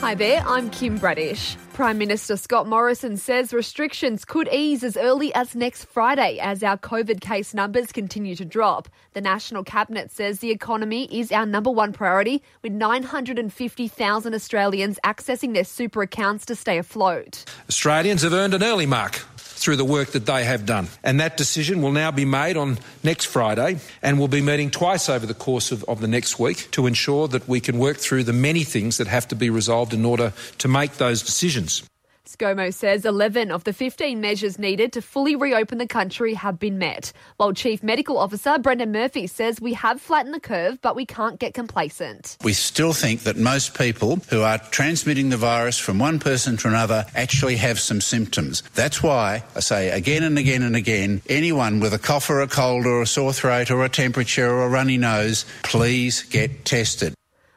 Hi there, I'm Kim Bradish. Prime Minister Scott Morrison says restrictions could ease as early as next Friday as our COVID case numbers continue to drop. The National Cabinet says the economy is our number one priority, with 950,000 Australians accessing their super accounts to stay afloat. Australians have earned an early mark through the work that they have done. And that decision will now be made on next Friday, and we'll be meeting twice over the course of, of the next week to ensure that we can work through the many things that have to be resolved in order to make those decisions. ScoMo says 11 of the 15 measures needed to fully reopen the country have been met. While Chief Medical Officer Brendan Murphy says we have flattened the curve, but we can't get complacent. We still think that most people who are transmitting the virus from one person to another actually have some symptoms. That's why I say again and again and again anyone with a cough or a cold or a sore throat or a temperature or a runny nose, please get tested.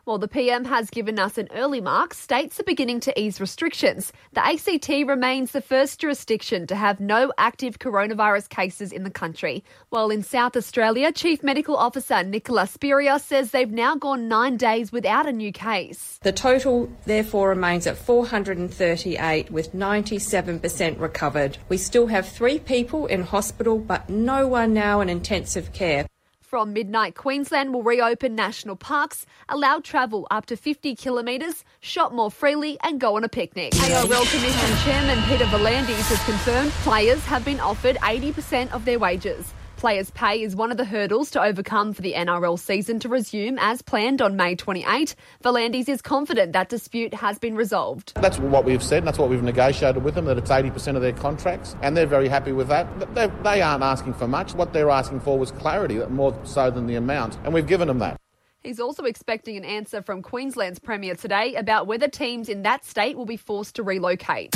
While the PM has given us an early mark, states are beginning to ease restrictions. The ACT remains the first jurisdiction to have no active coronavirus cases in the country. While in South Australia, Chief Medical Officer Nicola Spurrier says they've now gone nine days without a new case. The total, therefore, remains at 438 with 97% recovered. We still have three people in hospital, but no one now in intensive care. From midnight, Queensland will reopen national parks, allow travel up to 50 kilometres, shop more freely, and go on a picnic. ARL Commission Chairman Peter V'landys has confirmed players have been offered 80% of their wages. Players' pay is one of the hurdles to overcome for the NRL season to resume as planned on May 28. V'landys is confident that dispute has been resolved. That's what we've said, and that's what we've negotiated with them, that it's 80% of their contracts, and they're very happy with that. They, they aren't asking for much. What they're asking for was clarity, more so than the amount, and we've given them that. He's also expecting an answer from Queensland's Premier today about whether teams in that state will be forced to relocate.